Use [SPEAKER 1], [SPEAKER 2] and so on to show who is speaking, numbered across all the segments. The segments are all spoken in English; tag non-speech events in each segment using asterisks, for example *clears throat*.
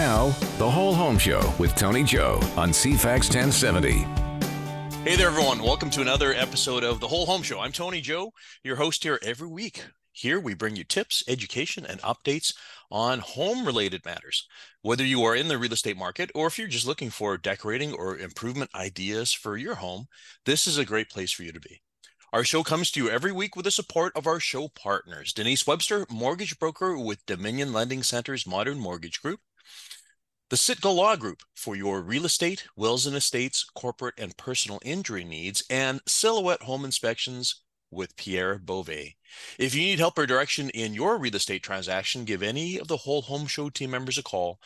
[SPEAKER 1] Now, the whole home show with Tony Joe on CFAX 1070.
[SPEAKER 2] Hey there, everyone. Welcome to another episode of The Whole Home Show. I'm Tony Joe, your host here every week. Here we bring you tips, education, and updates on home related matters. Whether you are in the real estate market or if you're just looking for decorating or improvement ideas for your home, this is a great place for you to be. Our show comes to you every week with the support of our show partners Denise Webster, mortgage broker with Dominion Lending Center's Modern Mortgage Group, the Sitka Law Group for your real estate, wills and estates, corporate and personal injury needs, and Silhouette Home Inspections with Pierre Beauvais. If you need help or direction in your real estate transaction, give any of the Whole Home Show team members a call.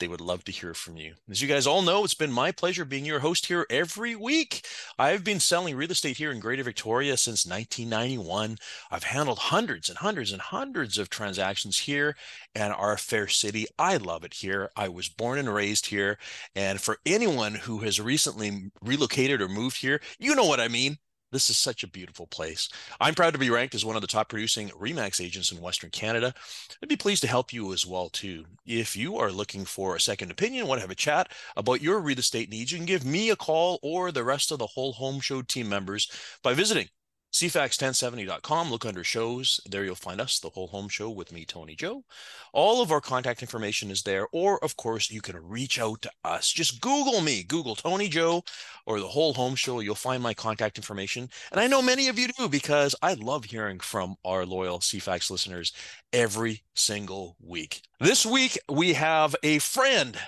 [SPEAKER 2] They would love to hear from you. As you guys all know, it's been my pleasure being your host here every week. I've been selling real estate here in Greater Victoria since 1991. I've handled hundreds and hundreds and hundreds of transactions here and our fair city. I love it here. I was born and raised here. And for anyone who has recently relocated or moved here, you know what I mean. This is such a beautiful place. I'm proud to be ranked as one of the top producing Remax agents in Western Canada. I'd be pleased to help you as well too. If you are looking for a second opinion, want to have a chat about your real estate needs, you can give me a call or the rest of the whole home show team members by visiting CFAX1070.com. Look under shows. There you'll find us, the whole home show with me, Tony Joe. All of our contact information is there. Or, of course, you can reach out to us. Just Google me, Google Tony Joe or the whole home show. You'll find my contact information. And I know many of you do because I love hearing from our loyal CFAX listeners every single week. This week, we have a friend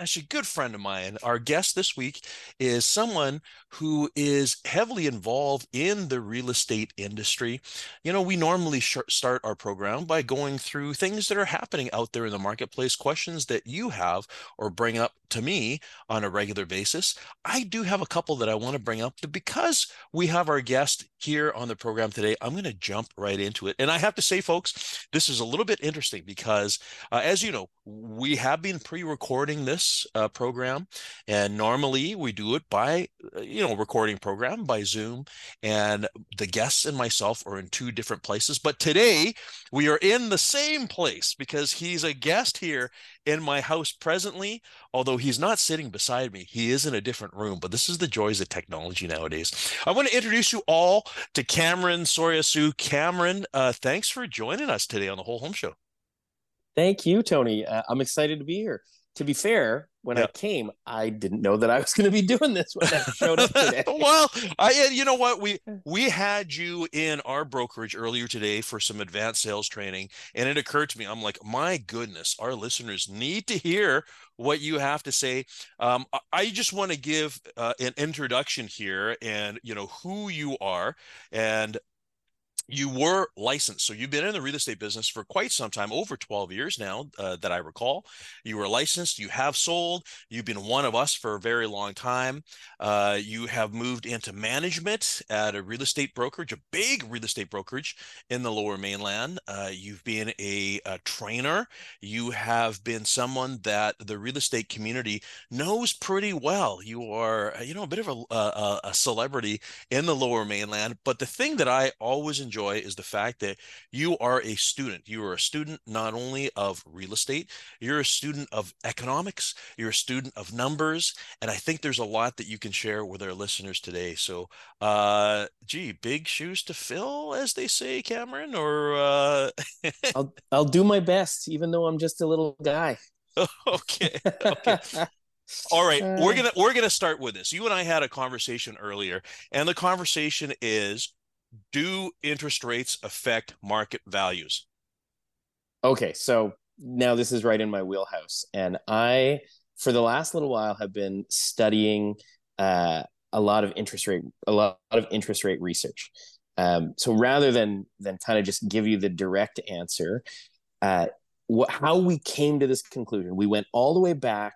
[SPEAKER 2] actually a good friend of mine. Our guest this week is someone who is heavily involved in the real estate industry. You know, we normally sh- start our program by going through things that are happening out there in the marketplace, questions that you have or bring up to me on a regular basis. I do have a couple that I want to bring up because we have our guest here on the program today. I'm going to jump right into it. And I have to say, folks, this is a little bit interesting because, uh, as you know, we have been pre recording this uh, program. And normally we do it by, uh, you know, recording program by Zoom. And the guests and myself are in two different places. But today we are in the same place because he's a guest here in my house presently. Although he's not sitting beside me, he is in a different room. But this is the joys of technology nowadays. I want to introduce you all to Cameron TsoiASue. Cameron, uh, thanks for joining us today on the Whole Home Show.
[SPEAKER 3] Thank you, Tony. Uh, I'm excited to be here to be fair, when yep. I came, I didn't know that I was going to be doing this when I showed up today. *laughs*
[SPEAKER 2] well, I you know what we *laughs* we had you in our brokerage earlier today for some advanced sales training, and it occurred to me, I'm like, my goodness, our listeners need to hear what you have to say. Um, I just want to give uh, an introduction here, and you know who you are, and you were licensed. So you've been in the real estate business for quite some time, over 12 years now, uh, that I recall. You were licensed, you have sold, you've been one of us for a very long time. Uh, you have moved into management at a real estate brokerage, a big real estate brokerage in the lower mainland. Uh, you've been a, a, trainer. You have been someone that the real estate community knows pretty well. You are, you know, a bit of a, a, a celebrity in the lower mainland. But the thing that I always enjoy enjoy is the fact that you are a student. You are a student not only of real estate, you're a student of economics, you're a student of numbers, and I think there's a lot that you can share with our listeners today. So, uh, gee, big shoes to fill, as they say, Cameron. Or uh...
[SPEAKER 3] I'll *laughs* I'll do my best, even though I'm just a little guy. *laughs*
[SPEAKER 2] okay. *laughs* Okay. All right, we're uh. gonna we're gonna start with this. You and I had a conversation earlier, and the conversation is do interest rates affect market values?
[SPEAKER 3] Okay, so now this is right in my wheelhouse. And I, for the last little while, have been studying uh, a lot of interest rate, a lot of interest rate research. Um, so rather than than kind of just give you the direct answer, uh, how we came to this conclusion, we went all the way back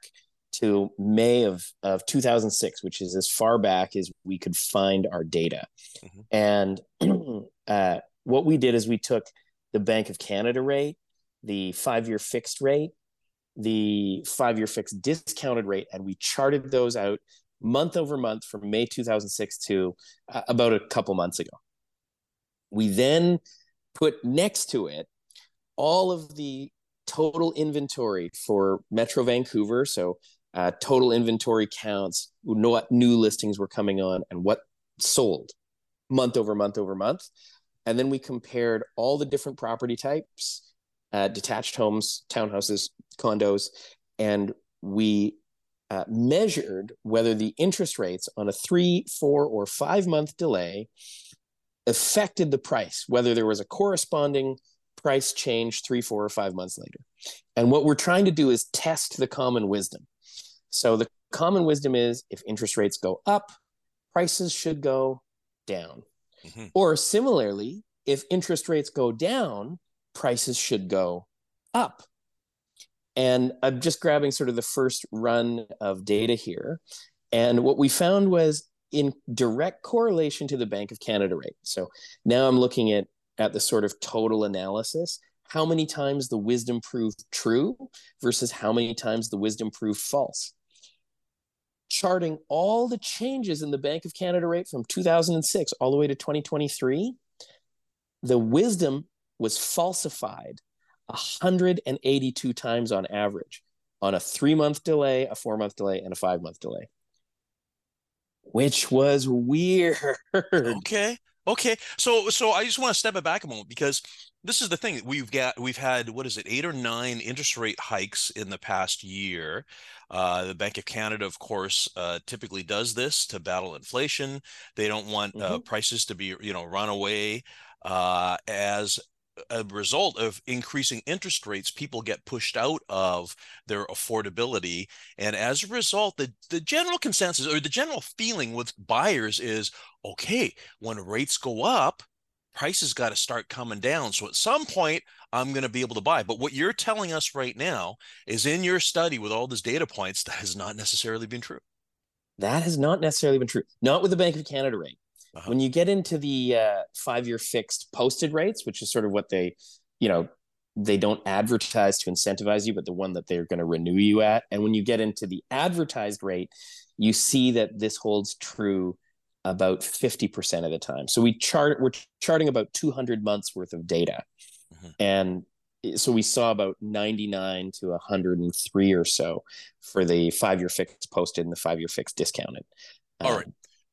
[SPEAKER 3] to May of, of 2006, which is as far back as we could find our data. Mm-hmm. And *clears throat* uh, what we did is we took the Bank of Canada rate, the five year fixed rate, the five year fixed discounted rate, and we charted those out month over month from May 2006 to uh, about a couple months ago. We then put next to it all of the total inventory for Metro Vancouver. So uh, total inventory counts, what new listings were coming on, and what sold month over month over month. And then we compared all the different property types, uh, detached homes, townhouses, condos, and we uh, measured whether the interest rates on a three, four, or five month delay affected the price, whether there was a corresponding price change three, four, or five months later. And what we're trying to do is test the common wisdom. So the common wisdom is if interest rates go up, prices should go down. Mm-hmm. Or similarly, if interest rates go down, prices should go up. And I'm just grabbing sort of the first run of data here. And what we found was in direct correlation to the Bank of Canada rate. So now I'm looking at, at the sort of total analysis how many times the wisdom proved true versus how many times the wisdom proved false. Charting all the changes in the Bank of Canada rate from 2006 all the way to 2023, the wisdom was falsified 182 times on average on a three month delay, a four month delay, and a five month delay, which was weird.
[SPEAKER 2] Okay. Okay. So so I just want to step it back a moment because this is the thing we've got we've had what is it eight or nine interest rate hikes in the past year uh, the bank of canada of course uh, typically does this to battle inflation they don't want uh, mm-hmm. uh, prices to be you know run away uh, as a result of increasing interest rates, people get pushed out of their affordability. And as a result, the, the general consensus or the general feeling with buyers is okay, when rates go up, prices got to start coming down. So at some point, I'm going to be able to buy. But what you're telling us right now is in your study with all these data points, that has not necessarily been true.
[SPEAKER 3] That has not necessarily been true. Not with the Bank of Canada rate. Uh-huh. When you get into the uh, five-year fixed posted rates, which is sort of what they, you know, they don't advertise to incentivize you, but the one that they're going to renew you at. And when you get into the advertised rate, you see that this holds true about 50% of the time. So we chart we're charting about 200 months worth of data. Mm-hmm. And so we saw about 99 to 103 or so for the 5-year fixed posted and the 5-year fixed discounted.
[SPEAKER 2] All um, right.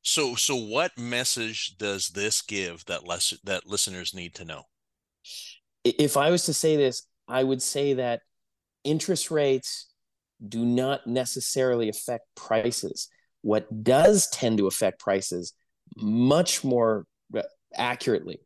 [SPEAKER 2] So, so what message does this give that less that listeners need to know?
[SPEAKER 3] If I was to say this, I would say that interest rates do not necessarily affect prices. What does tend to affect prices much more uh, accurately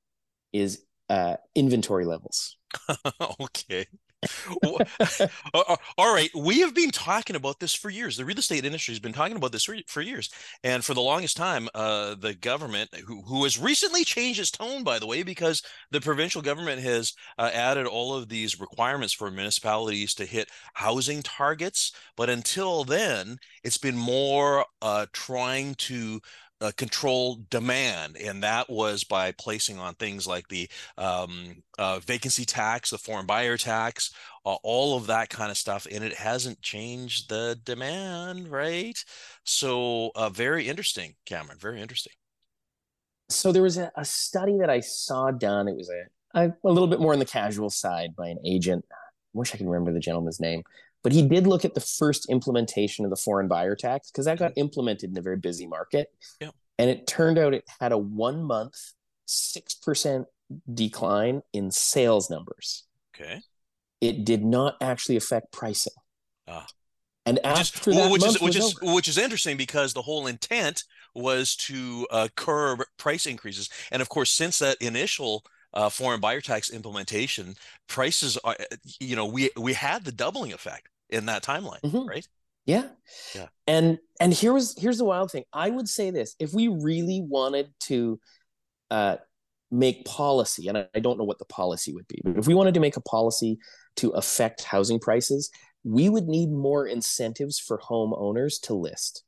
[SPEAKER 3] is uh, inventory levels. *laughs*
[SPEAKER 2] okay. *laughs* all right. We have been talking about this for years. The real estate industry has been talking about this for, years. And for the longest time, uh, the government, who, who has recently changed its tone, by the way, because the provincial government has uh, added all of these requirements for municipalities to hit housing targets. But until then, it's been more uh, trying to uh, control demand, and that was by placing on things like the um, uh, vacancy tax, the foreign buyer tax, uh, all of that kind of stuff, and it hasn't changed the demand, right? So, uh, very interesting, Cameron. Very interesting.
[SPEAKER 3] So there was a, a study that I saw done. It was a, a a little bit more on the casual side by an agent. I wish I could remember the gentleman's name, but he did look at the first implementation of the foreign buyer tax because that got mm-hmm. implemented in a very busy market.
[SPEAKER 2] Yeah.
[SPEAKER 3] And it turned out it had a one month, 6% decline in sales numbers.
[SPEAKER 2] Okay.
[SPEAKER 3] It did not actually affect pricing.
[SPEAKER 2] Ah.
[SPEAKER 3] And
[SPEAKER 2] which is,
[SPEAKER 3] that
[SPEAKER 2] which is which
[SPEAKER 3] is
[SPEAKER 2] is which is interesting because the whole intent was to uh, curb price increases, and of course, since that initial uh, foreign buyer tax implementation, prices are you know we we had the doubling effect in that timeline, mm-hmm. right?
[SPEAKER 3] Yeah.
[SPEAKER 2] Yeah.
[SPEAKER 3] And and here was here's the wild thing. I would say this: if we really wanted to uh, make policy, and I, I don't know what the policy would be, but if we wanted to make a policy to affect housing prices, we would need more incentives for homeowners to list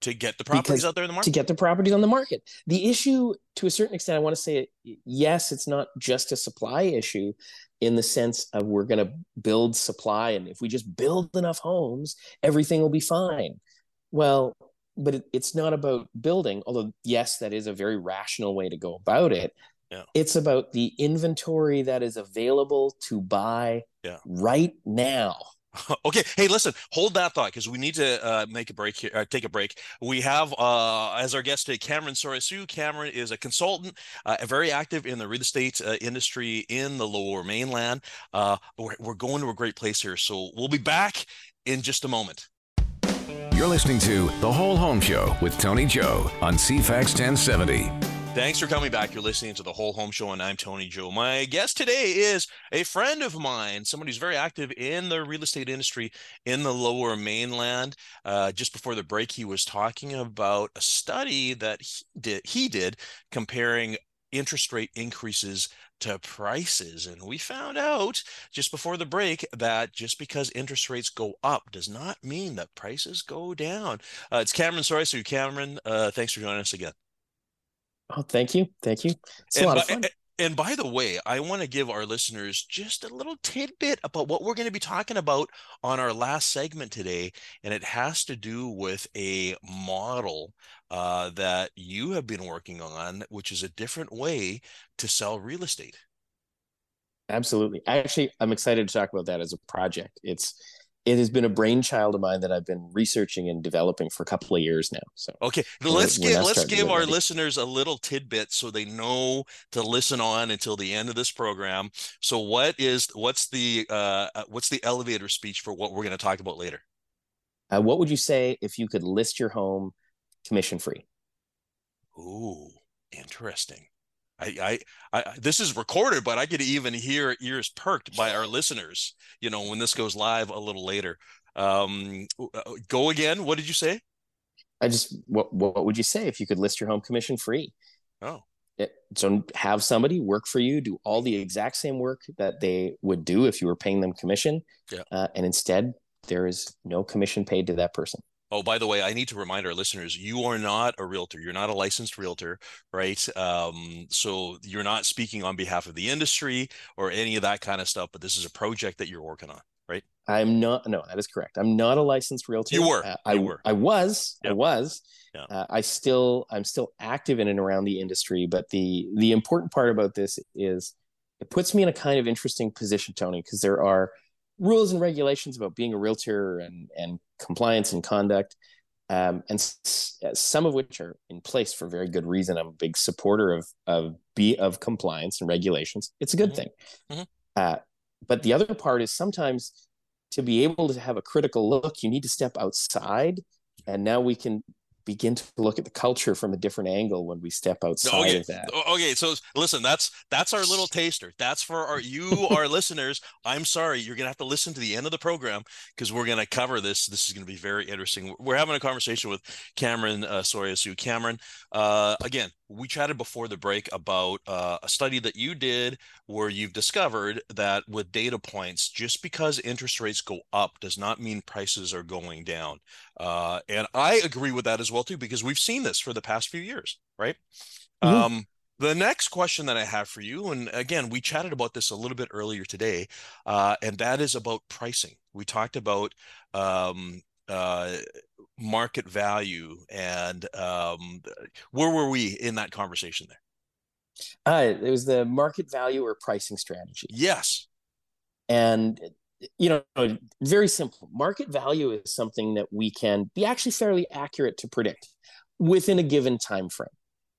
[SPEAKER 2] to get the properties because out there in the market
[SPEAKER 3] to get the properties on the market the issue to a certain extent i want to say yes it's not just a supply issue in the sense of we're going to build supply and if we just build enough homes everything will be fine well but it, it's not about building although yes that is a very rational way to go about it
[SPEAKER 2] yeah.
[SPEAKER 3] it's about the inventory that is available to buy
[SPEAKER 2] Yeah.
[SPEAKER 3] Right now. *laughs*
[SPEAKER 2] okay. Hey, listen, hold that thought because we need to uh, make a break here, uh, take a break. We have uh, as our guest today, Cameron TsoiASue. Cameron is a consultant, uh, very active in the real estate uh, industry in the lower mainland. Uh, we're, we're going to a great place here. So we'll be back in just a moment.
[SPEAKER 1] You're listening to The Whole Home Show with Tony Joe on CFAX 1070.
[SPEAKER 2] Thanks for coming back. You're listening to the Whole Home Show, and I'm Tony Joe. My guest today is a friend of mine, somebody who's very active in the real estate industry in the lower mainland. Uh, just before the break, he was talking about a study that he did, he did comparing interest rate increases to prices. And we found out just before the break that just because interest rates go up does not mean that prices go down. Uh, it's Cameron TsoiASue. Cameron, uh, thanks for joining us again.
[SPEAKER 3] Oh, thank you. Thank you. It's a
[SPEAKER 2] and
[SPEAKER 3] lot
[SPEAKER 2] by,
[SPEAKER 3] of fun.
[SPEAKER 2] And by the way, I want to give our listeners just a little tidbit about what we're going to be talking about on our last segment today. And it has to do with a model uh, that you have been working on, which is a different way to sell real estate.
[SPEAKER 3] Absolutely. Actually, I'm excited to talk about that as a project. It's it has been a brainchild of mine that I've been researching and developing for a couple of years now. So
[SPEAKER 2] okay, let's give let's give our ready. listeners a little tidbit so they know to listen on until the end of this program. So what is what's the uh, uh what's the elevator speech for what we're going to talk about later?
[SPEAKER 3] Uh, what would you say if you could list your home commission free?
[SPEAKER 2] Ooh, interesting. I, I, I, this is recorded, but I could even hear ears perked by our listeners. You know, when this goes live a little later. Um, uh, go again. What did you say?
[SPEAKER 3] I just what what would you say if you could list your home commission free?
[SPEAKER 2] Oh,
[SPEAKER 3] it, so have somebody work for you, do all the exact same work that they would do if you were paying them commission,
[SPEAKER 2] yeah.
[SPEAKER 3] uh, and instead there is no commission paid to that person.
[SPEAKER 2] Oh, by the way, I need to remind our listeners: you are not a realtor. You're not a licensed realtor, right? Um, so you're not speaking on behalf of the industry or any of that kind of stuff. But this is a project that you're working on, right?
[SPEAKER 3] I'm not. No, that is correct. I'm not a licensed realtor.
[SPEAKER 2] You were.
[SPEAKER 3] Uh, I
[SPEAKER 2] you were.
[SPEAKER 3] I was.
[SPEAKER 2] Yep.
[SPEAKER 3] I was.
[SPEAKER 2] Yeah.
[SPEAKER 3] Uh, I still. I'm still active in and around the industry. But the the important part about this is it puts me in a kind of interesting position, Tony, because there are rules and regulations about being a realtor and and compliance and conduct um, and s- some of which are in place for very good reason. I'm a big supporter of of be of compliance and regulations. It's a good
[SPEAKER 2] Mhm.
[SPEAKER 3] thing.
[SPEAKER 2] Mhm.
[SPEAKER 3] Uh, but the other part is sometimes to be able to have a critical look, you need to step outside, and now we can begin to look at the culture from a different angle when we step outside
[SPEAKER 2] okay.
[SPEAKER 3] of that.
[SPEAKER 2] Okay, so listen, that's that's our little taster. That's for our you, our *laughs* listeners. I'm sorry, you're gonna have to listen to the end of the program because we're gonna cover this. This is gonna be very interesting. We're having a conversation with Cameron uh, TsoiASue. Cameron, uh, again, we chatted before the break about uh, a study that you did where you've discovered that with data points, just because interest rates go up does not mean prices are going down. Uh, and I agree with that as well too because we've seen this for the past few years, right?
[SPEAKER 3] Mhm.
[SPEAKER 2] Um, the next question that I have for you, and again, we chatted about this a little bit earlier today, uh, and that is about pricing. We talked about um, uh, market value, and um, where were we in that conversation there?
[SPEAKER 3] Uh, it was the market value or pricing strategy.
[SPEAKER 2] Yes.
[SPEAKER 3] and you know very simple market value is something that we can be actually fairly accurate to predict within a given time frame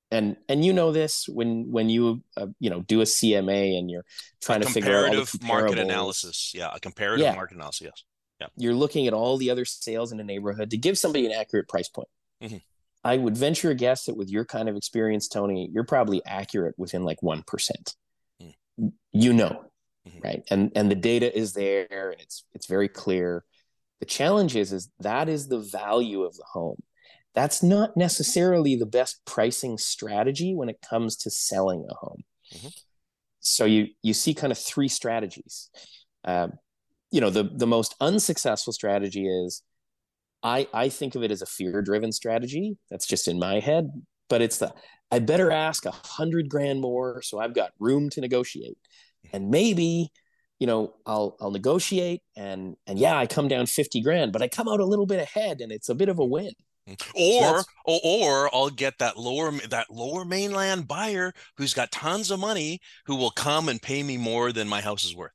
[SPEAKER 3] and and you know this when when you uh, you know do a cma and you're trying to figure out
[SPEAKER 2] comparative market analysis. Yeah, a comparative
[SPEAKER 3] Yeah.
[SPEAKER 2] market analysis. Yes.
[SPEAKER 3] you're looking at all the other sales in a neighborhood to give somebody an accurate price point
[SPEAKER 2] Mhm.
[SPEAKER 3] i would venture a guess that with your kind of experience tony you're probably accurate within like 1%
[SPEAKER 2] Mm.
[SPEAKER 3] you know
[SPEAKER 2] Mhm.
[SPEAKER 3] right? And and the data is there and it's it's very clear. The challenge is is that is the value of the home. That's not necessarily the best pricing strategy when it comes to selling a home.
[SPEAKER 2] Mhm.
[SPEAKER 3] so you you see kind of three strategies. Um, you know the the most unsuccessful strategy is i i think of it as a fear driven strategy. That's just in my head but it's the i better ask a hundred grand more so i've got room to negotiate and maybe you know i'll i'll negotiate and and yeah i come down 50 grand but i come out a little bit ahead and it's a bit of a win mm.
[SPEAKER 2] Or,
[SPEAKER 3] that's-
[SPEAKER 2] or or I'll get that lower that lower mainland buyer who's got tons of money who will come and pay me more than my house is worth.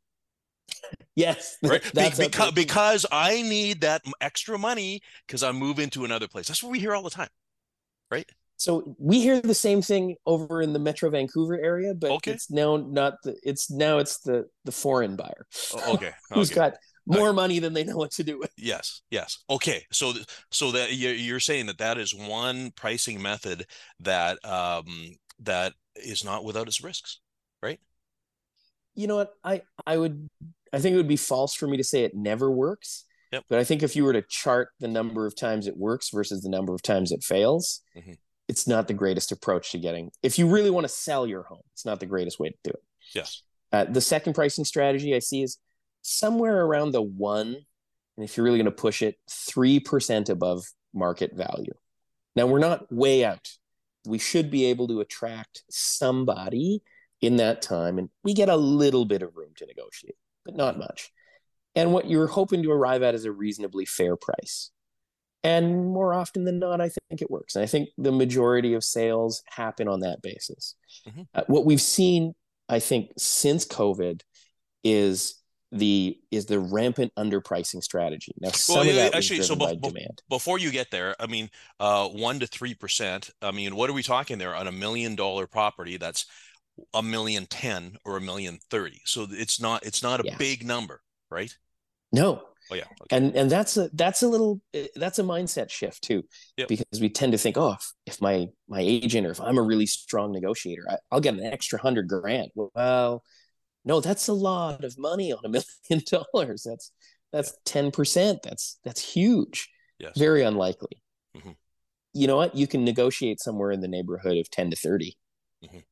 [SPEAKER 2] *laughs*
[SPEAKER 3] yes, *laughs*
[SPEAKER 2] right? Be- because because I need that extra money because I'm moving to another place. That's what we hear all the time, right?
[SPEAKER 3] So we hear the same thing over in the Metro Vancouver area, but
[SPEAKER 2] Okay.
[SPEAKER 3] it's now not the it's now it's the the foreign buyer
[SPEAKER 2] O- Okay, *laughs*
[SPEAKER 3] who's
[SPEAKER 2] okay.
[SPEAKER 3] got more money than they know what to do with.
[SPEAKER 2] Yes, yes. Okay, so so that you're you're saying that that is one pricing method that um that is not without its risks, right?
[SPEAKER 3] You know what? I I would I think it would be false for me to say it never works.
[SPEAKER 2] Yep.
[SPEAKER 3] But I think if you were to chart the number of times it works versus the number of times it fails,
[SPEAKER 2] Mhm.
[SPEAKER 3] It's not the greatest approach to getting. If you really want to sell your home, it's not the greatest way to do it.
[SPEAKER 2] Yes.
[SPEAKER 3] Uh, the second pricing strategy I see is somewhere around the one, and if you're really going to push it, 3% above market value. Now, we're not way out. We should be able to attract somebody in that time, and we get a little bit of room to negotiate, but not much. And what you're hoping to arrive at is a reasonably fair price. And more often than not, I think it works. And I think the majority of sales happen on that basis.
[SPEAKER 2] Mhm.
[SPEAKER 3] Uh, what we've seen, I think, since COVID is the is the rampant underpricing strategy. Now, some
[SPEAKER 2] yeah,
[SPEAKER 3] of that
[SPEAKER 2] actually, so
[SPEAKER 3] driven
[SPEAKER 2] bef-
[SPEAKER 3] by
[SPEAKER 2] bef-
[SPEAKER 3] demand.
[SPEAKER 2] Before you get there, I mean, uh, one to three percent. I mean, what are we talking there on a million dollar property? That's a million ten or a million thirty. So it's not it's not a
[SPEAKER 3] Yeah.
[SPEAKER 2] big number, right?
[SPEAKER 3] No,
[SPEAKER 2] Oh yeah. Okay.
[SPEAKER 3] and and that's a that's a little eh, that's a mindset shift too
[SPEAKER 2] Yep.
[SPEAKER 3] because we tend to think oh if, if my my agent or if i'm a really strong negotiator I, i'll get an extra hundred grand well no that's a lot of money on a *laughs* million dollars that's that's 10% that's that's huge
[SPEAKER 2] Yes.
[SPEAKER 3] very unlikely
[SPEAKER 2] Mhm.
[SPEAKER 3] you know what you can negotiate somewhere in the neighborhood of 10 to 30
[SPEAKER 2] Mhm.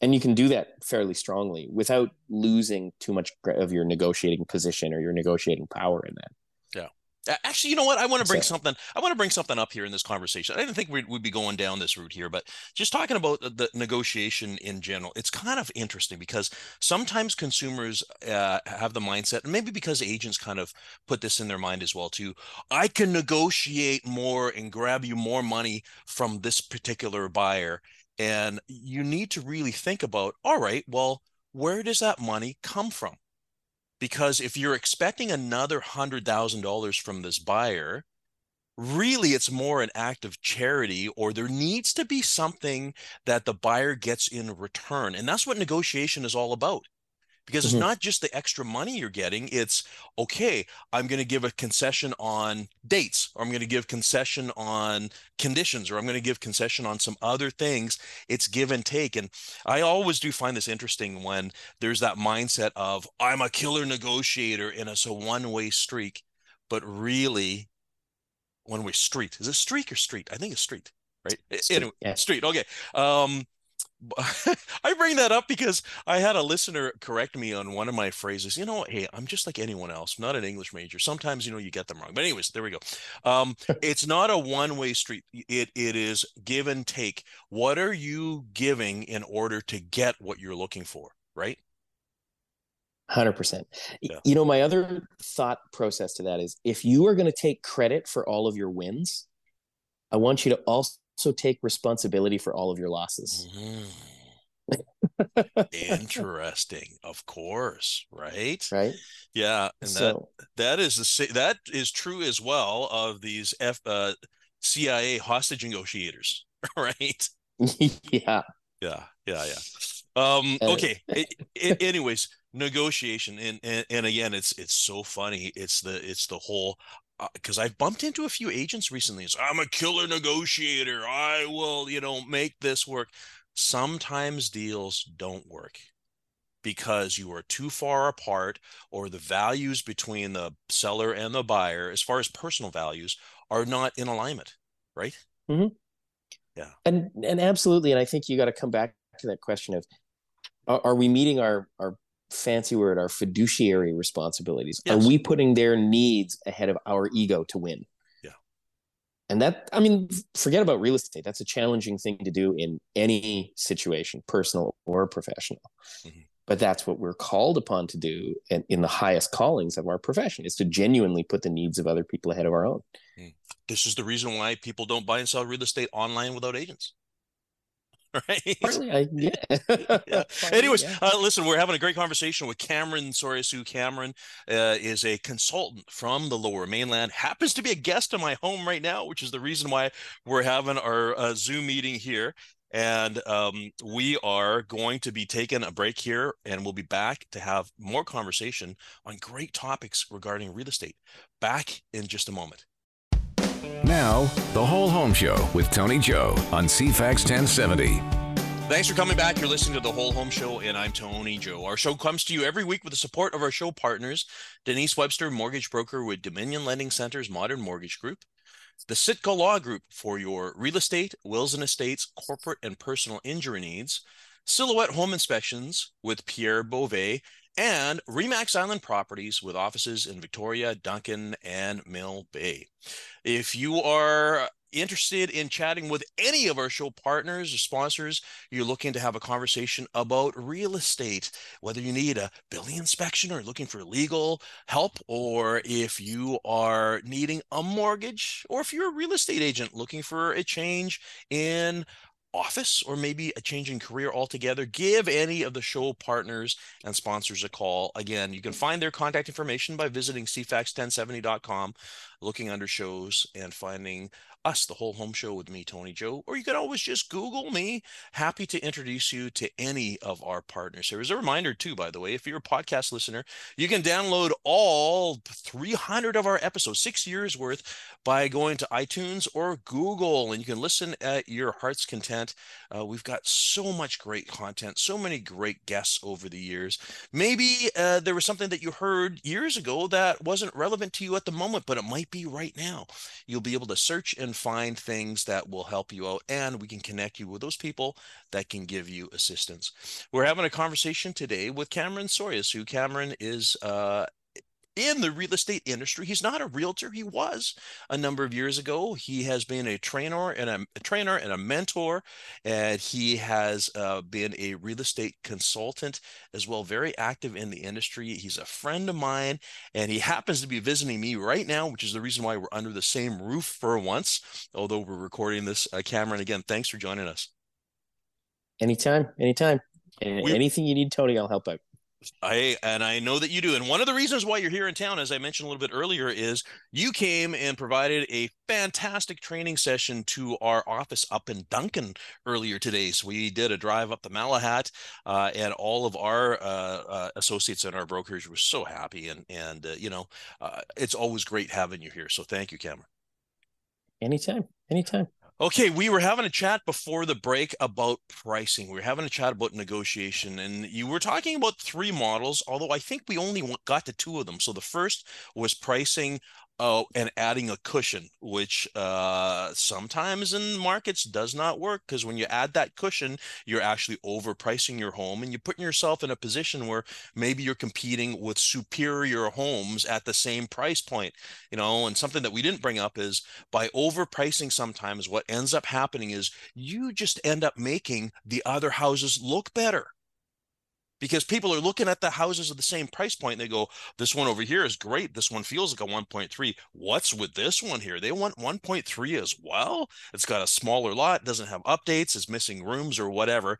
[SPEAKER 3] And you can do that fairly strongly without losing too much of your negotiating position or your negotiating power in that
[SPEAKER 2] Yeah. Actually, you know what? I want to bring something. I want to bring something up here in this conversation. I didn't think we'd, we'd be going down this route here, but just talking about the, negotiation in general, it's kind of interesting because sometimes consumers uh, have the mindset, and maybe because agents kind of put this in their mind as well too. I can negotiate more and grab you more money from this particular buyer, and you need to really think about. All right, well, where does that money come from? because if you're expecting another hundred thousand dollars from this buyer really it's more an act of charity or there needs to be something that the buyer gets in return and that's what negotiation is all about because it's
[SPEAKER 3] Mhm.
[SPEAKER 2] not just the extra money you're getting it's okay i'm going to give a concession on dates or i'm going to give concession on conditions or i'm going to give concession on some other things it's give and take and i always do find this interesting when there's that mindset of i'm a killer negotiator and it's a one-way streak but really one-way street is it streak or street i think it's street right
[SPEAKER 3] Street,
[SPEAKER 2] anyway
[SPEAKER 3] yeah.
[SPEAKER 2] street okay um *laughs* I bring that up because I had a listener correct me on one of my phrases. You know, hey, I'm just like anyone else. I'm not an English major. Sometimes, you know, you get them wrong. But anyways, there we go. Um, it's not a one-way street. It it is give and take. What are you giving in order to get what you're looking for, right?
[SPEAKER 3] Hundred percent.
[SPEAKER 2] Yeah.
[SPEAKER 3] You know, my other thought process to that is if you are going to take credit for all of your wins, I want you to also take responsibility for all of your losses.
[SPEAKER 2] Mm, *laughs* interesting. Of course, right?
[SPEAKER 3] Right.
[SPEAKER 2] Yeah, and that
[SPEAKER 3] so
[SPEAKER 2] that is the that is true as well of these F uh, CIA hostage negotiators, *laughs* right?
[SPEAKER 3] yeah.
[SPEAKER 2] Yeah, yeah, yeah. Um, okay. A- a- anyways, negotiation, and, and and again, it's it's so funny. It's the it's the whole because I've bumped into a few agents recently. It's I'm a killer negotiator. I will, you know, make this work. Sometimes deals don't work because you are too far apart, or the values between the seller and the buyer, as far as personal values, are not in alignment. Right? Mm-hmm. Yeah.
[SPEAKER 3] And and absolutely, and I think you got to come back to that question of are, are we meeting our our fancy word our fiduciary responsibilities?
[SPEAKER 2] Yes.
[SPEAKER 3] Are we putting their needs ahead of our ego to win?
[SPEAKER 2] Yeah.
[SPEAKER 3] And that I mean, forget about real estate. That's a challenging thing to do in any situation, personal or professional.
[SPEAKER 2] Mhm.
[SPEAKER 3] But that's what we're called upon to do in, in the highest callings of our profession is to genuinely put the needs of other people ahead of our own.
[SPEAKER 2] This is the reason why people don't buy and sell real estate online without agents. *laughs* right?
[SPEAKER 3] Partly, I, yeah. *laughs*
[SPEAKER 2] yeah. *laughs*
[SPEAKER 3] Partly,
[SPEAKER 2] Anyways,
[SPEAKER 3] yeah.
[SPEAKER 2] uh, listen, we're having a great conversation with Cameron TsoiASue. Cameron uh, is a consultant from the Lower Mainland. Happens to be a guest in my home right now, which is the reason why we're having our uh, Zoom meeting here. And um, we are going to be taking a break here, and we'll be back to have more conversation on great topics regarding real estate. Back in just a moment.
[SPEAKER 1] Now, the Whole Home Show with Tony Joe on CFAX 1070.
[SPEAKER 2] Thanks for coming back. You're listening to the Whole Home Show, and I'm Tony Joe. Our show comes to you every week with the support of our show partners Denise Webster, mortgage broker with Dominion Lending Center's Modern Mortgage Group, the Sitka Law Group for your real estate, wills and estates, corporate and personal injury needs, Silhouette Home Inspections with Pierre Beauvais, and Remax Island Properties with offices in Victoria, Duncan, and Mill Bay. If you are interested in chatting with any of our show partners or sponsors, you're looking to have a conversation about real estate, whether you need a building inspection or looking for legal help, or if you are needing a mortgage, or if you're a real estate agent looking for a change in office or maybe a change in career altogether, give any of the show partners and sponsors a call. Again, you can mm. find their contact information by visiting cfax1070.com, looking under shows and finding us, the whole home show with me, Tony Joe, or you can always just Google me. Happy to introduce you to any of our partners. There is a reminder, too, by the way, if you're a podcast listener, you can download all 300 of our episodes, six years worth, by going to iTunes or Google, and you can listen at your heart's content. Uh, we've got so much great content, so many great guests over the years. Maybe uh, there was something that you heard years ago that wasn't relevant to you at the moment, but it might be right now. You'll be able to search and find things that will help you out, and we can connect you with those people that can give you assistance. We're having a conversation today with Cameron Sorias, who Cameron is uh, in the real estate industry. He's not a realtor. He was a number of years ago. He has been a trainer and a, a trainer and a mentor, and he has uh, been a real estate consultant as well, very active in the industry. He's a friend of mine, and he *laughs* happens to be visiting me right now, which is the reason why we're under the same roof for once, although we're recording this. Uh, Cameron, again, thanks for joining us.
[SPEAKER 3] Anytime, anytime.
[SPEAKER 2] We-
[SPEAKER 3] Anything you need, Tony, I'll help out.
[SPEAKER 2] I and I know that you do. And one of the reasons why you're here in town, as I mentioned a little bit earlier, is you came and provided a fantastic training session to our office up in Duncan earlier today. So we did a drive up the Malahat, uh, and all of our uh, uh, associates and our brokers were so happy. And and uh, you know, uh, it's always great having you here. So thank you, Cameron.
[SPEAKER 3] Anytime, anytime.
[SPEAKER 2] Okay, we were having a chat before the break about pricing. We were having a chat about negotiation, and you were talking about three models, although I think we only got to two of them. So the first was pricing uh, and adding a cushion, which uh, sometimes in markets does not work because when you add that cushion, you're actually overpricing your home and you're putting yourself in a position where maybe you're competing with superior homes at the same price point. You know, and something that we didn't bring up is by overpricing sometimes what ends up happening is you just end up making the other houses look better because people are looking at the houses at the same price point and they go this one over here is great. This one feels like a 1.3 what's with this one here? They want 1.3 as well. It's got a smaller lot doesn't have updates it's missing rooms or whatever.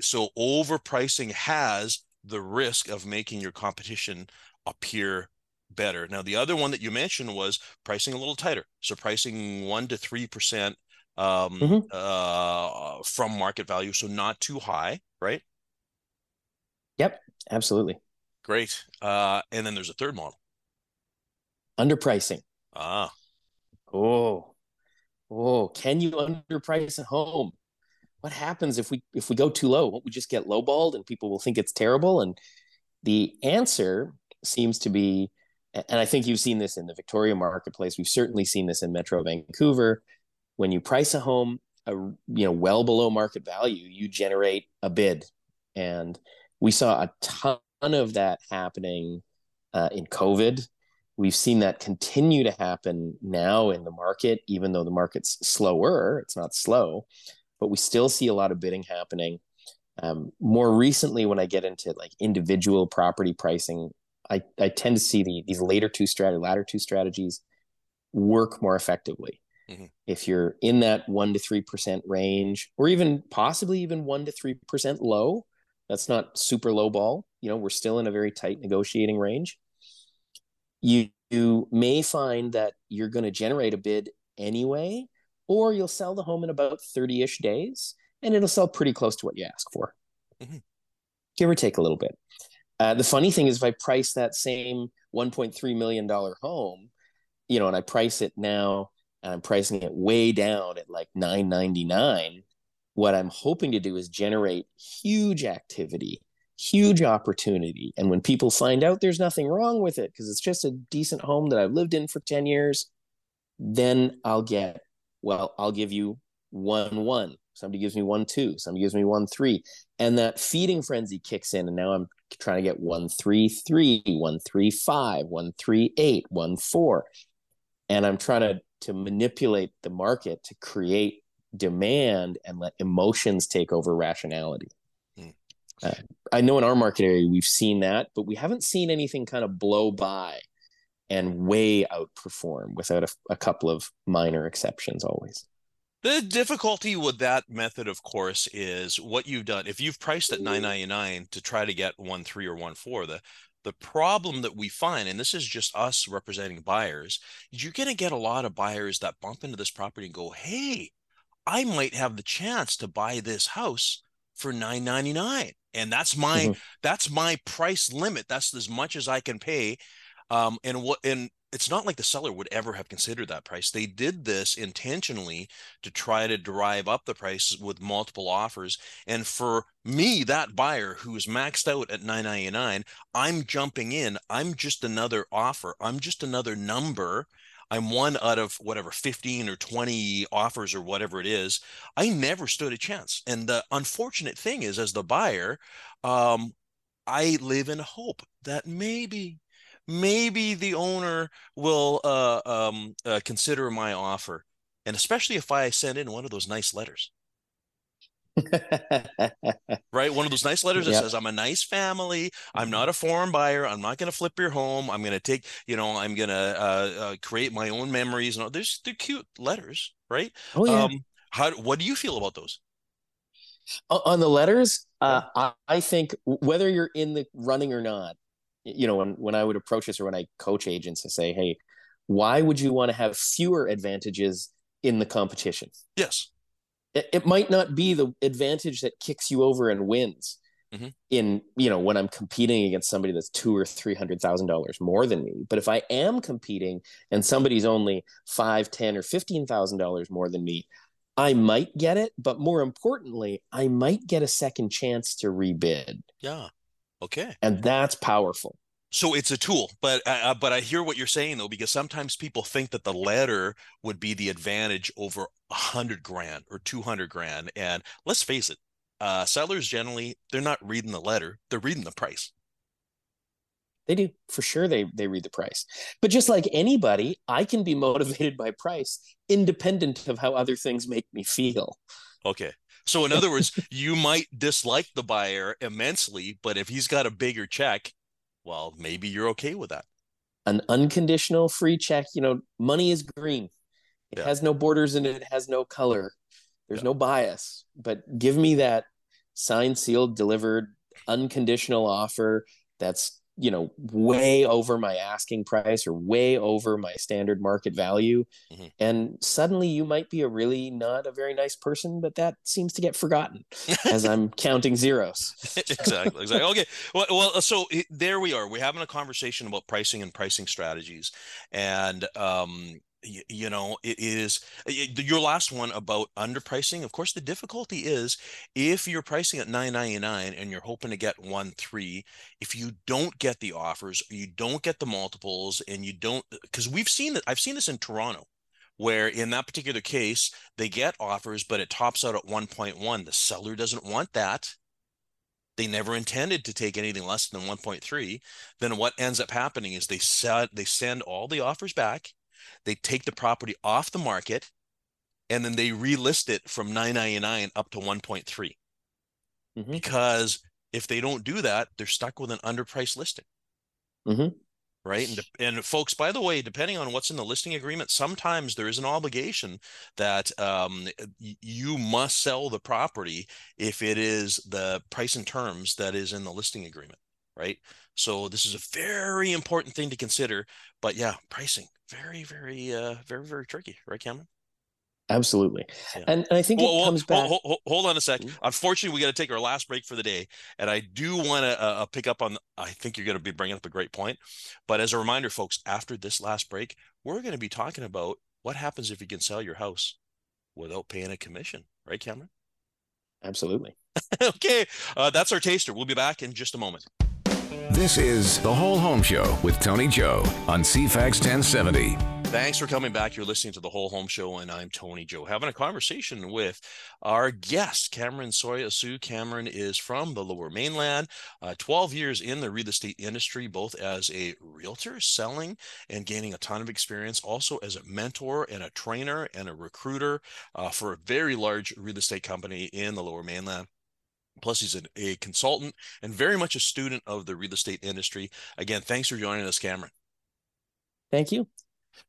[SPEAKER 2] So overpricing has the risk of making your competition appear better. Now the other one that you mentioned was pricing a little tighter. So pricing 1 to 3 percent um
[SPEAKER 3] Mhm.
[SPEAKER 2] uh from market value so not too high right
[SPEAKER 3] Yep, absolutely.
[SPEAKER 2] Great. Uh, and then there's a third model.
[SPEAKER 3] Underpricing.
[SPEAKER 2] Ah,
[SPEAKER 3] Oh, oh, can you underprice a home? What happens if we if we go too low? Won't we just get lowballed and people will think it's terrible? And the answer seems to be, and I think you've seen this in the Victoria marketplace. We've certainly seen this in Metro Vancouver. When you price a home, a, you know, well below market value, you generate a bid, and we saw a ton of that happening uh, in COVID. We've seen that continue to happen now in the market, even though the market's slower. It's not slow, but we still see a lot of bidding happening. Um, more recently, when I get into like individual property pricing, I, I tend to see the these later two strategy, latter two strategies work more effectively. Mm-hmm. If you're in that one to three percent range, or even possibly even one to three percent low, that's not super low ball. You know, we're still in a very tight negotiating range. You, you may find that you're going to generate a bid anyway, or you'll sell the home in about 30 ish days and it'll sell pretty close to what you ask for, mm-hmm. give or take a little bit. Uh, the funny thing is, if I price that same $1.3 million home, you know, and I price it now and I'm pricing it way down at like 999 what I'm hoping to do is generate huge activity, huge opportunity. And when people find out there's nothing wrong with it because it's just a decent home that I've lived in for 10 years, then I'll get, well, I'll give you one one. Somebody gives me one two. Somebody gives me one three. And that feeding frenzy kicks in. And now I'm trying to get one three three, one three five, one three eight, one four. And I'm trying to to manipulate the market to create demand and let emotions take over rationality. Hmm. Uh, I know in our market area we've seen that, but we haven't seen anything kind of blow by and way outperform without a, a couple of minor exceptions always.
[SPEAKER 2] The difficulty with that method, of course, is what you've done. If you've priced at 999 to try to get one three or one four, the the problem that we find, and this is just us representing buyers, is you're going to get a lot of buyers that bump into this property and go, "Hey, I might have the chance to buy this house for 999 and that's my mm-hmm. that's my price limit that's as much as I can pay um and what and it's not like the seller would ever have considered that price. They did this intentionally to try to drive up the price with multiple offers. And for me, that buyer who's maxed out at 999, I'm jumping in. I'm just another offer. I'm just another number I'm one out of whatever 15 or 20 offers or whatever it is. I never stood a chance. And the unfortunate thing is, as the buyer, um, I live in hope that maybe, maybe the owner will uh, um, uh, consider my offer. And especially if I send in one of those nice letters. *laughs* right? One of those nice letters that yep. says, I'm a nice family. I'm not a foreign buyer. I'm not going to flip your home. I'm going to take, you know, I'm going to uh, uh, create my own memories. And all. There's, they're cute letters, right?
[SPEAKER 3] Oh, yeah. Um,
[SPEAKER 2] how, what do you feel about those?
[SPEAKER 3] On the letters, uh, I, I think whether you're in the running or not, you know, when, when I would approach this or when I coach agents to say, hey, why would you want to have fewer advantages in the competition?
[SPEAKER 2] Yes
[SPEAKER 3] it, it might not be the advantage that kicks you over and wins mm-hmm. in you know when i'm competing against somebody that's two or three hundred thousand dollars more than me. But if i am competing and somebody's only five ten or fifteen thousand dollars more than me i might get it but more importantly i might get a second chance to rebid.
[SPEAKER 2] Yeah. Okay.
[SPEAKER 3] And that's powerful
[SPEAKER 2] so it's a tool but uh, uh, but i hear what you're saying though because sometimes people think that the letter would be the advantage over a hundred grand or 200 grand and let's face it uh, sellers generally they're not reading the letter they're reading the price.
[SPEAKER 3] They do for sure they they read the price. But just like anybody i can be motivated by price independent of how other things make me feel.
[SPEAKER 2] Okay. So in other words you might dislike the buyer immensely but if he's got a bigger check well, maybe you're okay with that.
[SPEAKER 3] An unconditional free check, you know, money is green. It yeah. has no borders and it. it has no color. There's yeah. no bias. But give me that signed, sealed, delivered, unconditional offer that's you know way over my asking price or way over my standard market value. Mm-hmm. and suddenly you might be a really not a very nice person but that seems to get forgotten as i'm *laughs* counting zeros.
[SPEAKER 2] Exactly exactly. *laughs* Okay well, well so there we are. We're having a conversation about pricing and pricing strategies. And um you, you know it is your last one about underpricing of course the difficulty is if you're pricing at 999 and you're hoping to get 1 3 if you don't get the offers you don't get the multiples and you don't uh, because we've seen that i've seen this in toronto where in that particular case they get offers but it tops out at 1.1 the seller doesn't want that. They never intended to take anything less than 1.3 then what ends up happening is they set they send all the offers back they take the property off the market and then they relist it from 999 up to 1.3 mm-hmm. because if they don't do that they're stuck with an underpriced listing
[SPEAKER 3] mm-hmm.
[SPEAKER 2] right? And, and folks, by the way, depending on what's in the listing agreement, sometimes there is an obligation that um, you must sell the property if it is the price and terms that is in the listing agreement, right? So this is a very important thing to consider. But yeah, pricing very, very, uh, very, very tricky, right, Cameron?
[SPEAKER 3] Absolutely. Yeah. And, and I think well, it comes back.
[SPEAKER 2] Hold, hold, hold, on a sec. Mm-hmm. Unfortunately, we got to take our last break for the day. And I do want to uh, uh, pick up on, I think you're going to be bringing up a great point. But as a reminder, folks, after this last break, we're going to be talking about what happens if you can sell your house without paying a commission. Right, Cameron?
[SPEAKER 3] Absolutely. *laughs*
[SPEAKER 2] okay. Uh, that's our taster. We'll be back in just a moment.
[SPEAKER 1] This is The Whole Home Show with Tony Joe on CFAX 1070.
[SPEAKER 2] Thanks for coming back. You're listening to the Whole Home Show, and I'm Tony Joe, having a conversation with our guest, Cameron TsoiASue. Cameron is from the Lower Mainland, uh, 12 years in the real estate industry, both as a realtor, selling and gaining a ton of experience, also as a mentor and a trainer and a recruiter uh, for a very large real estate company in the Lower Mainland. Plus, he's a, a consultant and very much a student of the real estate industry. Again, thanks for joining us, Cameron.
[SPEAKER 3] Thank you.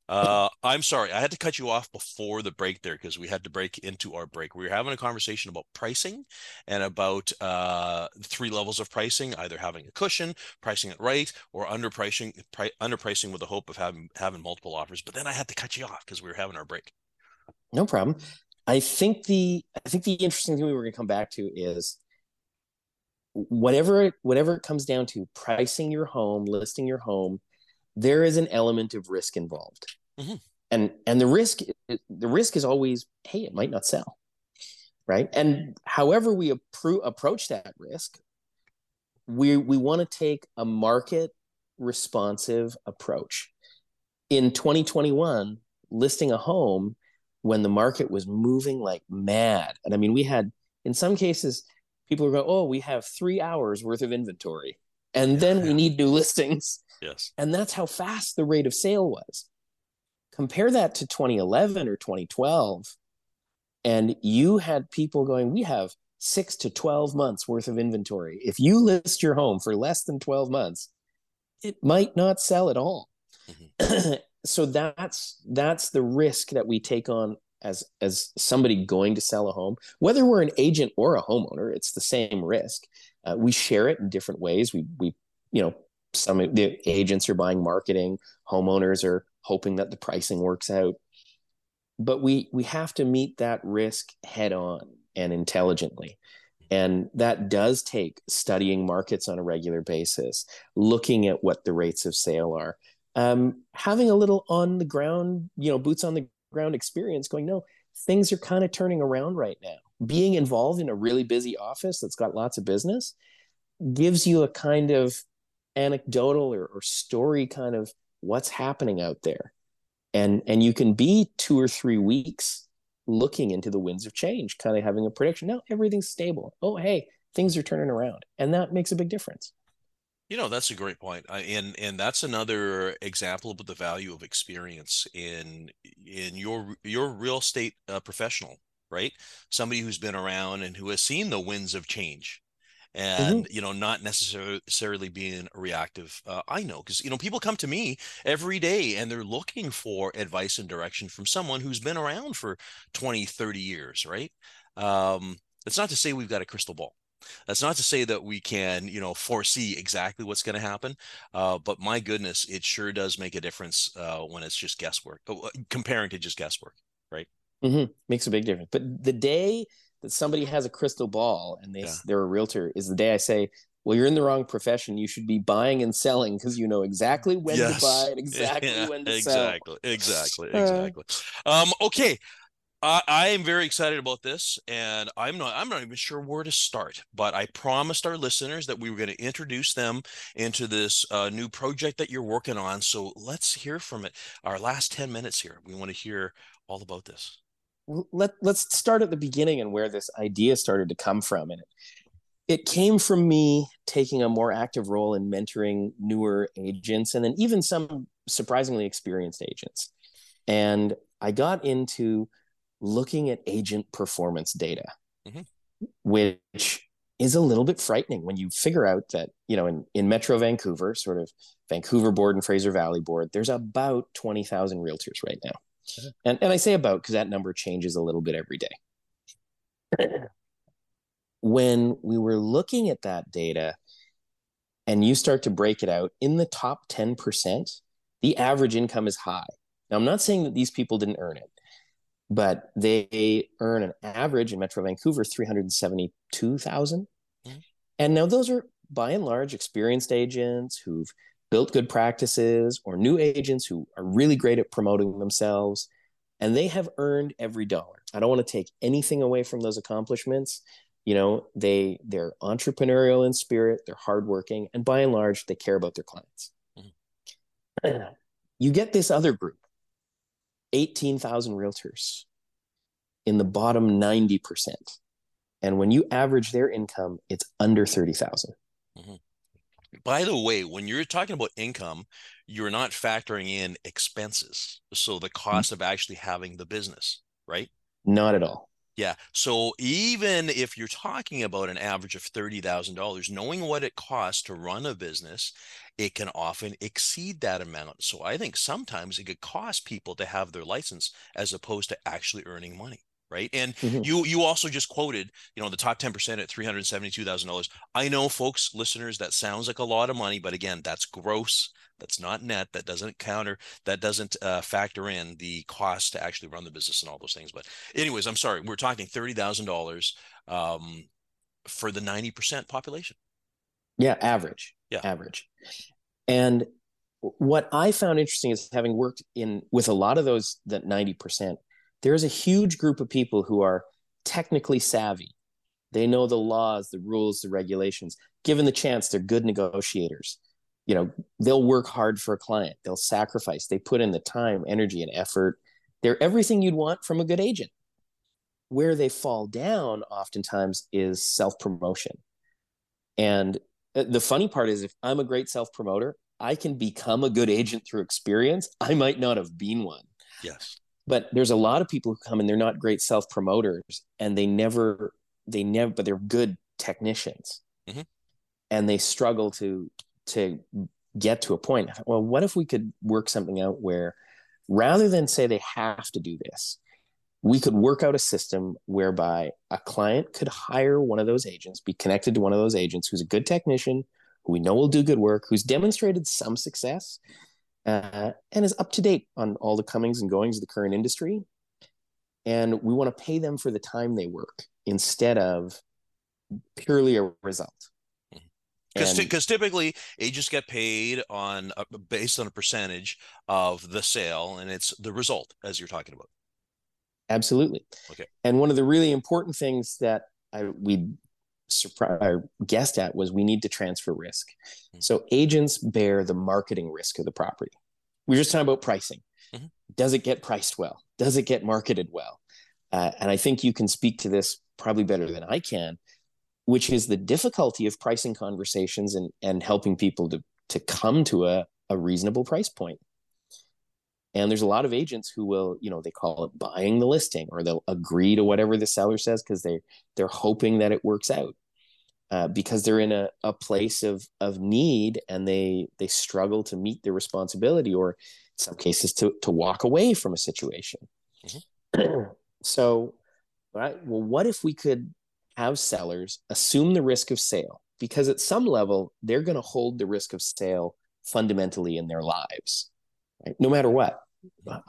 [SPEAKER 2] Uh, I'm sorry, I had to cut you off before the break there because we had to break into our break. We were having a conversation about pricing and about uh, three levels of pricing: either having a cushion, pricing it right, or underpricing, pri- underpricing with the hope of having having multiple offers. But then I had to cut you off because we were having our break.
[SPEAKER 3] No problem. I think the I think the interesting thing we were going to come back to is whatever whatever it comes down to pricing your home, listing your home there is an element of risk involved. Mm-hmm. and and the risk the risk is always hey it might not sell right? And however we appro- approach that risk we we want to take a market responsive approach. In 2021 listing a home when the market was moving like mad and i mean we had in some cases people were going oh we have three hours worth of inventory and then we need new *laughs* listings
[SPEAKER 2] Yes.
[SPEAKER 3] And that's how fast the rate of sale was. Compare that to 2011 or 2012, and you had people going, We have six to 12 months worth of inventory. If you list your home for less than 12 months, it might not sell at all. Mm-hmm. *clears throat* so that's that's the risk that we take on as as somebody going to sell a home whether we're an agent or a homeowner it's the same risk. Uh, we share it in different ways. We we you know some of the agents are buying marketing homeowners are hoping that the pricing works out. But we we have to meet that risk head on and intelligently. And that does take studying markets on a regular basis looking at what the rates of sale are. Um, having a little on the ground you know boots on the ground experience going no things are kind of turning around right now. Being involved in a really busy office that's got lots of business gives you a kind of anecdotal or, or story kind of what's happening out there. And and you can be two or three weeks looking into the winds of change kind of having a prediction. Now everything's stable. Oh hey things are turning around. And that makes a big difference
[SPEAKER 2] you know that's a great point uh, and and that's another example of the value of experience in in your your real estate uh, professional right somebody who's been around and who has seen the winds of change Mm-hmm. and mm-hmm. you know not necessarily being reactive uh, i know because you know people come to me every day and they're looking for advice and direction from someone who's been around for 20 30 years right um that's not to say we've got a crystal ball that's not to say that we can you know foresee exactly what's going to happen uh, but my goodness it sure does make a difference uh, when it's just guesswork uh, comparing to just guesswork right
[SPEAKER 3] mm-hmm. makes a big difference but the day that somebody has a crystal ball and they yeah. they're a realtor is the day I say, well, you're in the wrong profession. You should be buying and selling because you know exactly when yes. to buy and *laughs* exactly yeah, when to
[SPEAKER 2] exactly, sell. Exactly, exactly, uh, um, okay. I, am very excited about this, and I'm not. I'm not even sure where to start. But I promised our listeners that we were going to introduce them into this uh, new project that you're working on. So let's hear from it. Our last ten minutes here. We want to hear all about this
[SPEAKER 3] let let's start at the beginning and where this idea started to come from and it, it came from me taking a more active role in mentoring newer agents and then even some surprisingly experienced agents and i got into looking at agent performance data mm-hmm. which is a little bit frightening when you figure out that you know in, in metro vancouver sort of vancouver board and fraser valley board there's about 20000 realtors right now okay. and, and i say about because that number changes a little bit every day *clears throat* when we were looking at that data and you start to break it out in the top 10% the average income is high now i'm not saying that these people didn't earn it but they earn an average in Metro Vancouver 372,000. Mm-hmm. And now those are by and large experienced agents who've built good practices or new agents who are really great at promoting themselves and they have earned every dollar. I don't want to take anything away from those accomplishments. You know, they they're entrepreneurial in spirit, they're hardworking, and by and large, they care about their clients. Mm-hmm. *clears throat* You get this other group 18,000 realtors in the bottom 90%. And when you average their income, it's under 30,000. Mm-hmm.
[SPEAKER 2] By the way, when you're talking about income, you're not factoring in expenses. So the mm-hmm. cost mm-hmm. of actually having the business, right?
[SPEAKER 3] Not at all.
[SPEAKER 2] Yeah. So even if you're talking about an average of $30,000, knowing what it costs to run a business, it can often exceed that amount. So I think sometimes it could cost people to have their license as opposed to actually earning money right? And mm-hmm. you you also just quoted you know the top 10% at $372000 i know folks listeners that sounds like a lot of money but again that's gross. That's not net. That doesn't counter that doesn't uh, factor in the cost to actually run the business and all those things. But anyways i'm sorry we're talking $30000 um, for the 90% population.
[SPEAKER 3] Yeah average yeah. average. And what i found interesting is having worked in with a lot of those that 90% there's a huge group of people who are technically savvy. They know the laws, the rules, the regulations. Given the chance, they're good negotiators. You know, they'll work hard for a client. They'll sacrifice. They put in the time, energy, and effort. They're everything you'd want from a good agent. Where they fall down oftentimes is self promotion. And uh, the funny part is, if I'm a great self promoter, I can become a good agent through experience. I might not have been one.
[SPEAKER 2] Yes
[SPEAKER 3] but there's a lot of people who come and they're not great self promoters and they never they never but they're good technicians mm-hmm. and they struggle to to get to a point well what if we could work something out where rather than say they have to do this we could work out a system whereby a client could hire one of those agents be connected to one of those agents who's a good technician who we know will do good work who's demonstrated some success uh, and is up to date on all the comings and goings of the current industry. And we want to pay them for the time they work instead of purely a result.
[SPEAKER 2] Because mm-hmm. typically agents get paid on based on a percentage of the sale, and it's the result as you're talking about.
[SPEAKER 3] Absolutely. Okay. And one of the really important things that I we surprise guessed at was we need to transfer risk. Mm-hmm. So agents bear the marketing risk of the property. We are just talking about pricing. Mm-hmm. Does it get priced well? Does it get marketed well? Uh, and I think you can speak to this probably better than I can, which is the difficulty of pricing conversations and and helping people to to come to a, a reasonable price point. And there's a lot of agents who will, you know, they call it buying the listing or they'll agree to whatever the seller says because they they're hoping that it works out. Uh, because they're in a, a place of of need and they they struggle to meet their responsibility or in some cases to to walk away from a situation. Mm-hmm. *clears throat* so, right, well, what if we could have sellers assume the risk of sale? Because at some level, they're going to hold the risk of sale fundamentally in their lives, right? no matter what.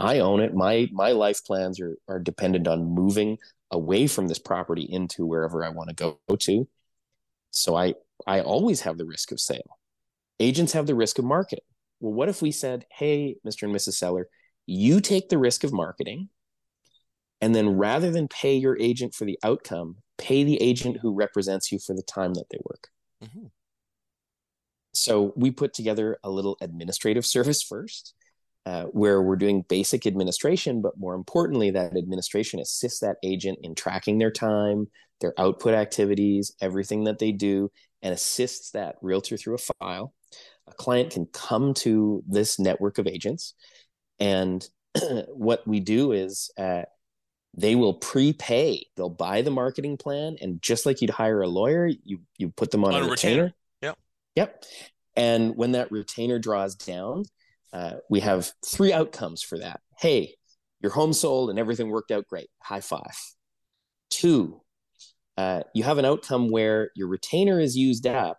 [SPEAKER 3] I own it. My my life plans are are dependent on moving away from this property into wherever I want to go to. So I I always have the risk of sale. Agents have the risk of marketing. Well, what if we said, "Hey, Mr. and Mrs. Seller, you take the risk of marketing, and then rather than pay your agent for the outcome, pay the agent who represents you for the time that they work." Mm-hmm. So we put together a little administrative service first uh, where we're doing basic administration, but more importantly, that administration assists that agent in tracking their time, their output activities, everything that they do, and assists that realtor through a file. A client can come to this network of agents, and *clears throat* what we do is uh, they will prepay. They'll buy the marketing plan, and just like you'd hire a lawyer, you you put them on, on a, retainer. retainer.
[SPEAKER 2] Yep.
[SPEAKER 3] Yep. And when that retainer draws down, uh, we have three outcomes for that. Hey, your home sold and everything worked out great. High five. Two, uh, you have an outcome where your retainer is used up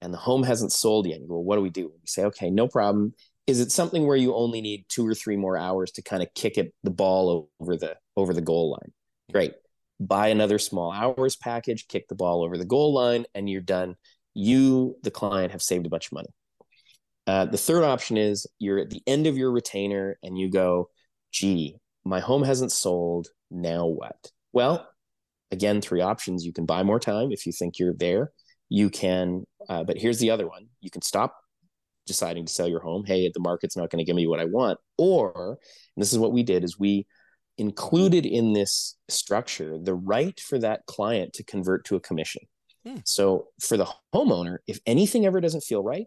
[SPEAKER 3] and the home hasn't sold yet. Well, what do we do? We say, okay, no problem. Is it something where you only need two or three more hours to kind of kick it the ball over the over the goal line? Great. Buy another small hours package, kick the ball over the goal line, and you're done. You, the client, have saved a bunch of money. Uh, the third option is you're at the end of your retainer and you go, gee, my home hasn't sold. Now what? Well, again, three options. You can buy more time if you think you're there. You can, uh, but here's the other one. You can stop deciding to sell your home. Hey, the market's not going to give me what I want. Or, this is what we did is we included in this structure the right for that client to convert to a commission. Hmm. So for the homeowner, if anything ever doesn't feel right,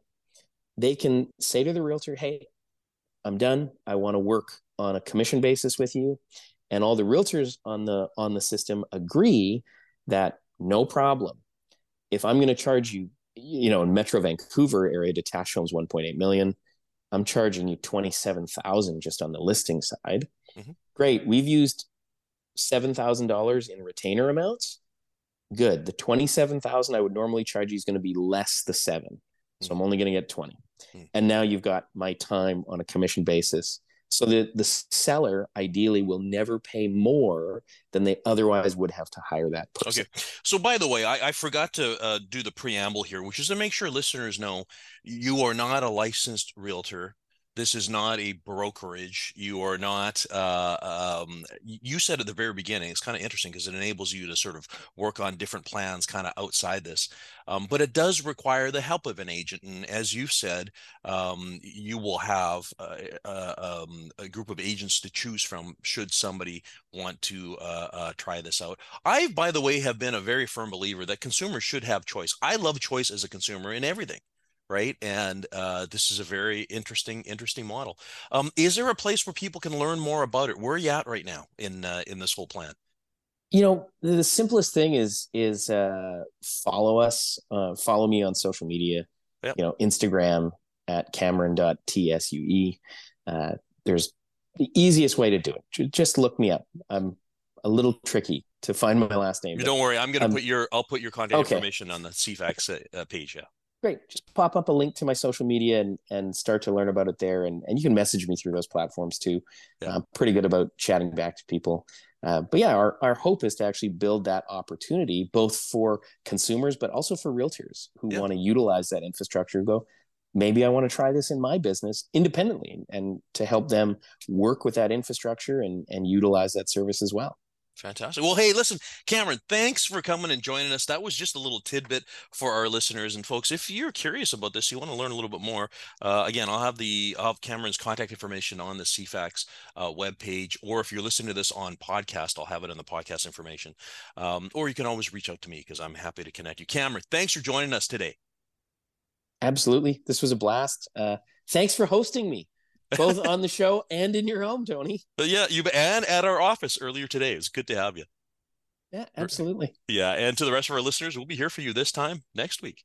[SPEAKER 3] they can say to the realtor, Hey, I'm done. I want to work on a commission basis with you. And all the realtors on the on the system agree that no problem. If I'm going to charge you, you know, in Metro Vancouver area, detached homes 1.8 million, I'm charging you 27,000 just on the listing side. Mm-hmm. Great. We've used $7,000 in retainer amounts. Good. The 27,000 I would normally charge you is going to be less the 7. So I'm only going to get 20. Mm. And now you've got my time on a commission basis. So the, the seller ideally will never pay more than they otherwise would have to hire that person.
[SPEAKER 2] Okay. So by the way, I, I forgot to uh, do the preamble here, which is to make sure listeners know you are not a licensed realtor this is not a brokerage you are not uh, um, you said at the very beginning it's kind of interesting because it enables you to sort of work on different plans kind of outside this um, but it does require the help of an agent and as you've said um, you will have uh, uh, um, a group of agents to choose from should somebody want to uh, uh, try this out. I by the way have been a very firm believer that consumers should have choice. I love choice as a consumer in everything right? And uh, this is a very interesting, interesting model. Um, is there a place where people can learn more about it? Where are you at right now in uh, in this whole plan?
[SPEAKER 3] You know, the simplest thing is is uh, follow us, uh, follow me on social media. Yep. You know, Instagram at Cameron.tsue. Uh, there's the easiest way to do it. Just look me up. I'm a little tricky to find my last name.
[SPEAKER 2] Don't worry, I'm going to um, put your I'll put your contact okay. information on the CFAX uh, uh, page. Yeah
[SPEAKER 3] great. Just pop up a link to my social media and and start to learn about it there. And and you can message me through those platforms too. Yeah. I'm pretty good about chatting back to people. Uh, but yeah, our, our hope is to actually build that opportunity both for consumers, but also for realtors who yeah. want to utilize that infrastructure. Go, maybe I want to try this in my business independently, and to help them work with that infrastructure and and utilize that service as well.
[SPEAKER 2] Fantastic. Well, hey, listen, Cameron, thanks for coming and joining us. That was just a little tidbit for our listeners and folks. If you're curious about this, you want to learn a little bit more. Uh, again, I'll have the I'll have Cameron's contact information on the CFAX uh, webpage, or if you're listening to this on podcast, I'll have it in the podcast information. Um, or you can always reach out to me because I'm happy to connect you. Cameron, thanks for joining us today.
[SPEAKER 3] Absolutely, this was a blast. Uh, thanks for hosting me both on the show and in your home, Tony.
[SPEAKER 2] But yeah, you and at our office earlier today. It's good to have you.
[SPEAKER 3] Yeah, absolutely.
[SPEAKER 2] Yeah, and to the rest of our listeners, we'll be here for you this time next week.